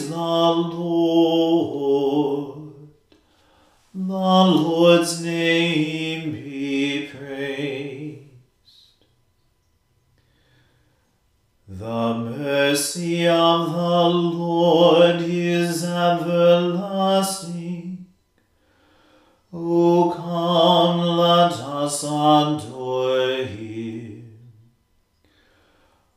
The Lord. The Lord's name be praised. The mercy of the Lord is everlasting. O come, let us adore him.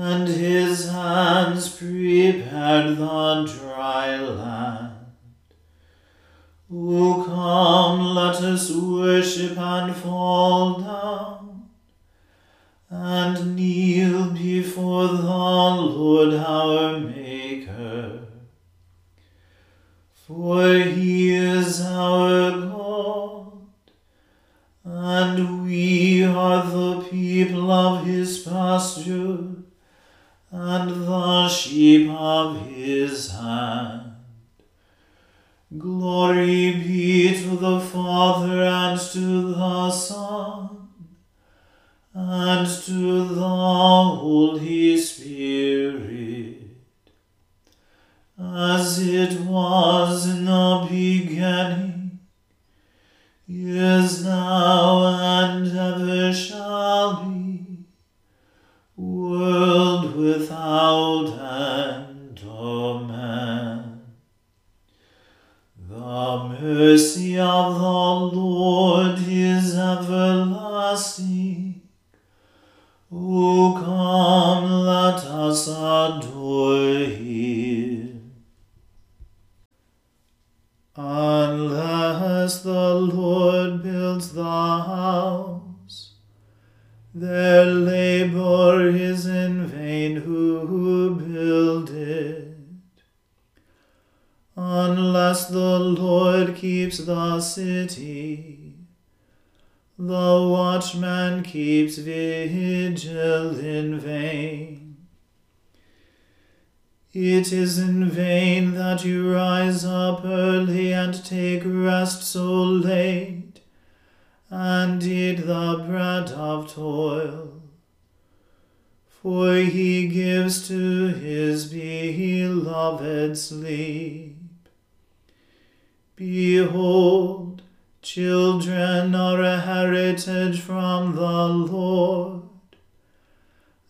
and his hands prepared the dry land. O come, let us worship and fall down, Spirit, as it was in the beginning, is now, and ever shall be, world without end. Amen. The mercy of the Lord is everlasting. O come, us adore him. Unless the Lord builds the house, their labor is in vain who build it. Unless the Lord keeps the city, the watchman keeps vigil in vain. It is in vain that you rise up early and take rest so late, and eat the bread of toil. For he gives to his beloved sleep. Behold, children are a heritage from the Lord,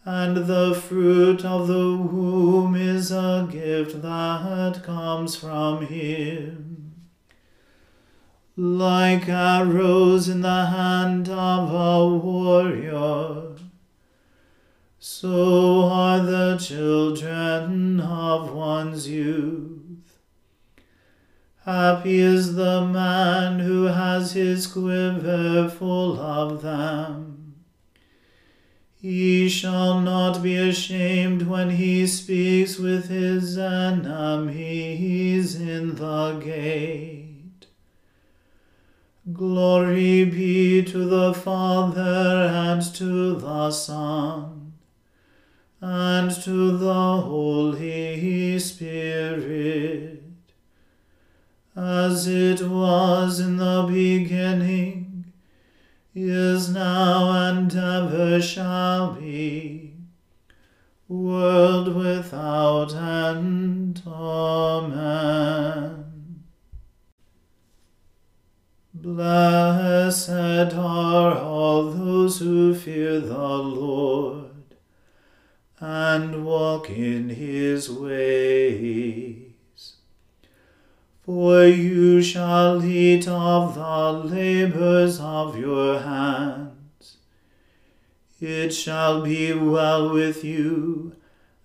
and the fruit of the womb is a gift that comes from Him. Like arrows in the hand of a warrior, so are the children of one's youth. Happy is the man who has his quiver full of them. He shall not be ashamed when he speaks with his enemies in the gate. Glory be to the Father and to the Son and to the Holy Spirit as it was in the beginning, is now, and ever shall be, world without end. Amen. Blessed are all those who fear the Lord and walk in his ways. For you shall eat of the labors of your hands. It shall be well with you,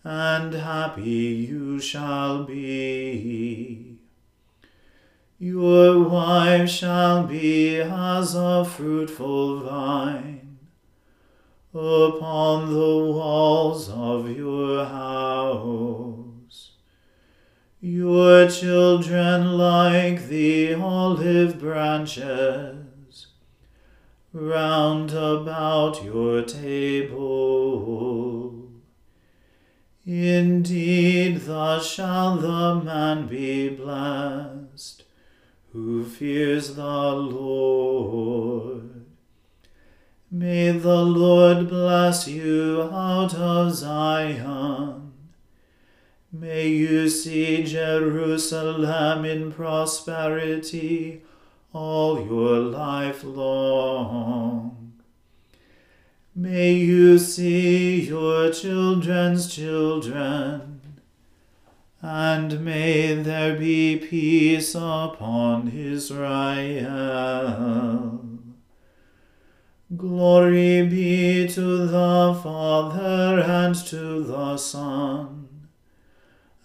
and happy you shall be. Your wife shall be as a fruitful vine upon the walls of your house your children like the olive branches round about your table. Indeed, thus shall the man be blessed who fears the Lord. May the Lord bless you out of Zion May you see Jerusalem in prosperity all your life long. May you see your children's children, and may there be peace upon Israel. Glory be to the Father and to the Son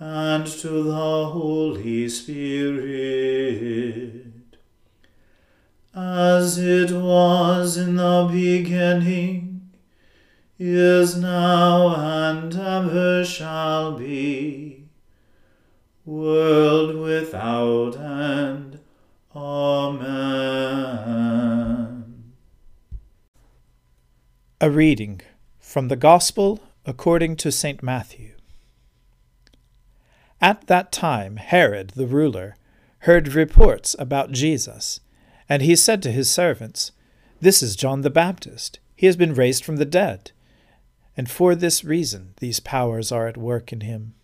and to the Holy Spirit, as it was in the beginning, is now, and ever shall be, world without end. Amen. A reading from the Gospel according to St. Matthew. At that time, Herod the ruler heard reports about Jesus, and he said to his servants, This is John the Baptist. He has been raised from the dead. And for this reason these powers are at work in him.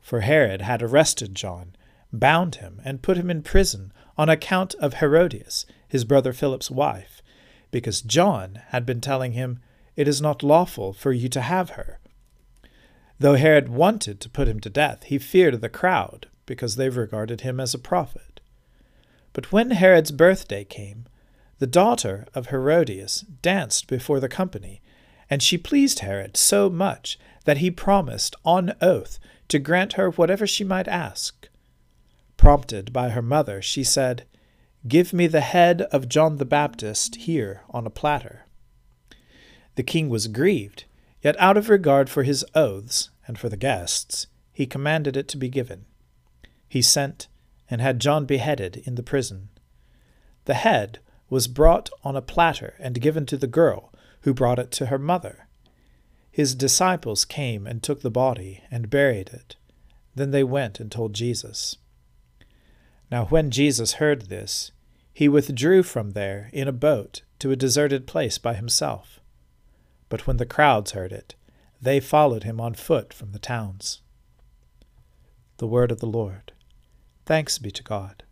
For Herod had arrested John, bound him, and put him in prison on account of Herodias, his brother Philip's wife, because John had been telling him, It is not lawful for you to have her. Though Herod wanted to put him to death, he feared the crowd, because they regarded him as a prophet. But when Herod's birthday came, the daughter of Herodias danced before the company, and she pleased Herod so much that he promised on oath to grant her whatever she might ask. Prompted by her mother, she said, Give me the head of John the Baptist here on a platter. The king was grieved Yet out of regard for his oaths and for the guests, he commanded it to be given. He sent and had John beheaded in the prison. The head was brought on a platter and given to the girl, who brought it to her mother. His disciples came and took the body and buried it. Then they went and told Jesus. Now when Jesus heard this, he withdrew from there in a boat to a deserted place by himself. But when the crowds heard it, they followed him on foot from the towns. The word of the Lord. Thanks be to God.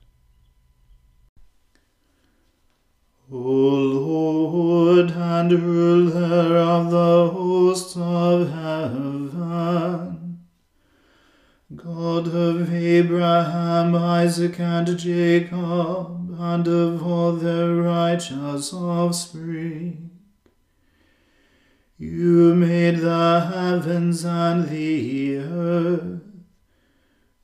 O Lord and ruler of the hosts of heaven, God of Abraham, Isaac, and Jacob, and of all their righteous offspring, you made the heavens and the earth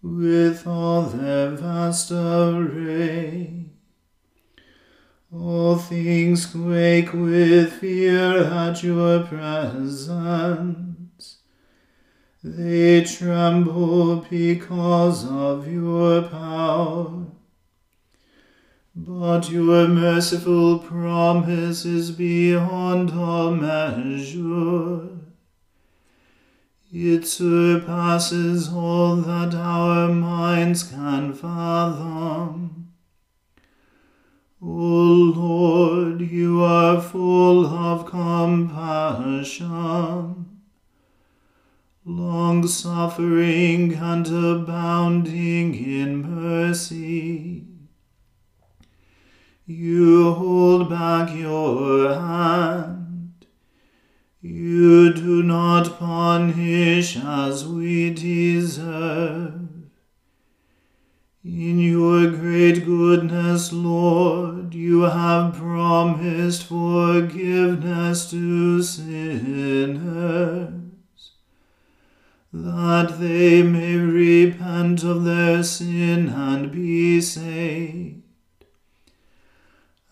with all their vast array. All things quake with fear at your presence. They tremble because of your power. But your merciful promise is beyond all measure. It surpasses all that our minds can fathom. O Lord, you are full of compassion, long suffering and abounding that they may repent of their sin and be saved.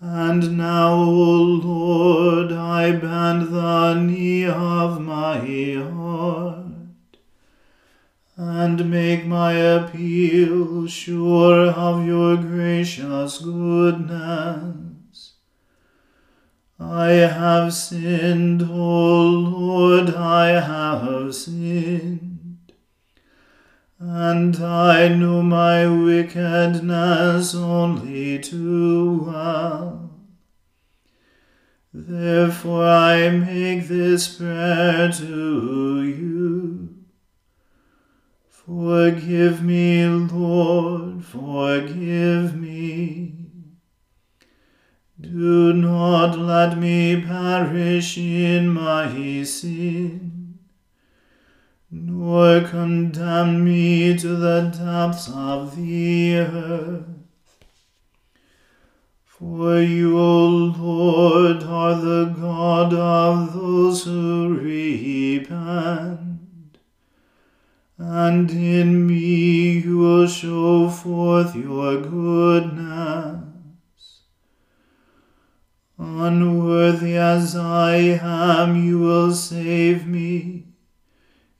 And now, O Lord, I bend the knee of my heart and make my appeal sure of your gracious goodness. I have sinned, O Lord, I have sinned, and I know my wickedness only too well. Therefore I make this prayer to you. Forgive me, Lord, forgive me. Do not let me perish in my sin, nor condemn me to the depths of the earth. For you, O Lord, are the God of those who repent and in me you will show forth your goodness. Unworthy as I am, you will save me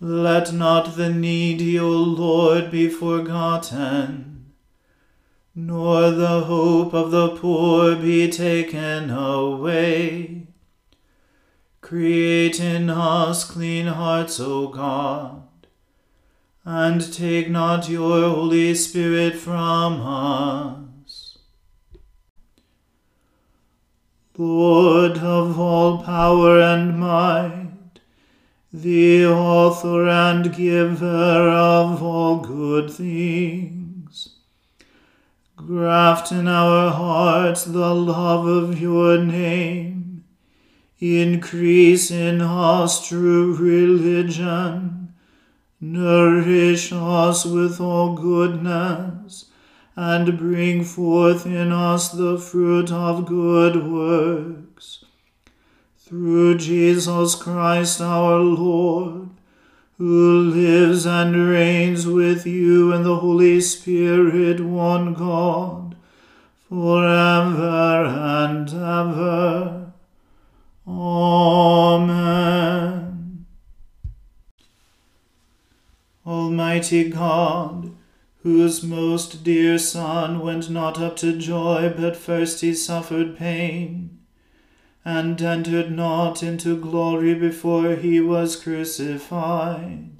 Let not the needy, O Lord, be forgotten, nor the hope of the poor be taken away. Create in us clean hearts, O God, and take not your Holy Spirit from us. Lord of all power and might, the author and giver of all good things. Graft in our hearts the love of your name. Increase in us true religion. Nourish us with all goodness, and bring forth in us the fruit of good works through Jesus Christ our Lord, who lives and reigns with you in the Holy Spirit, one God, for ever and ever. Amen. Almighty God, whose most dear Son went not up to joy, but first he suffered pain and entered not into glory before he was crucified.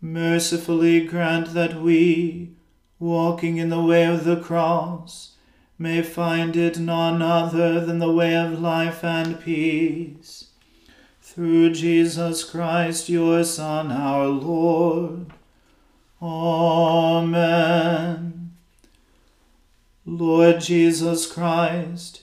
Mercifully grant that we, walking in the way of the cross, may find it none other than the way of life and peace. Through Jesus Christ, your Son, our Lord. Amen. Lord Jesus Christ,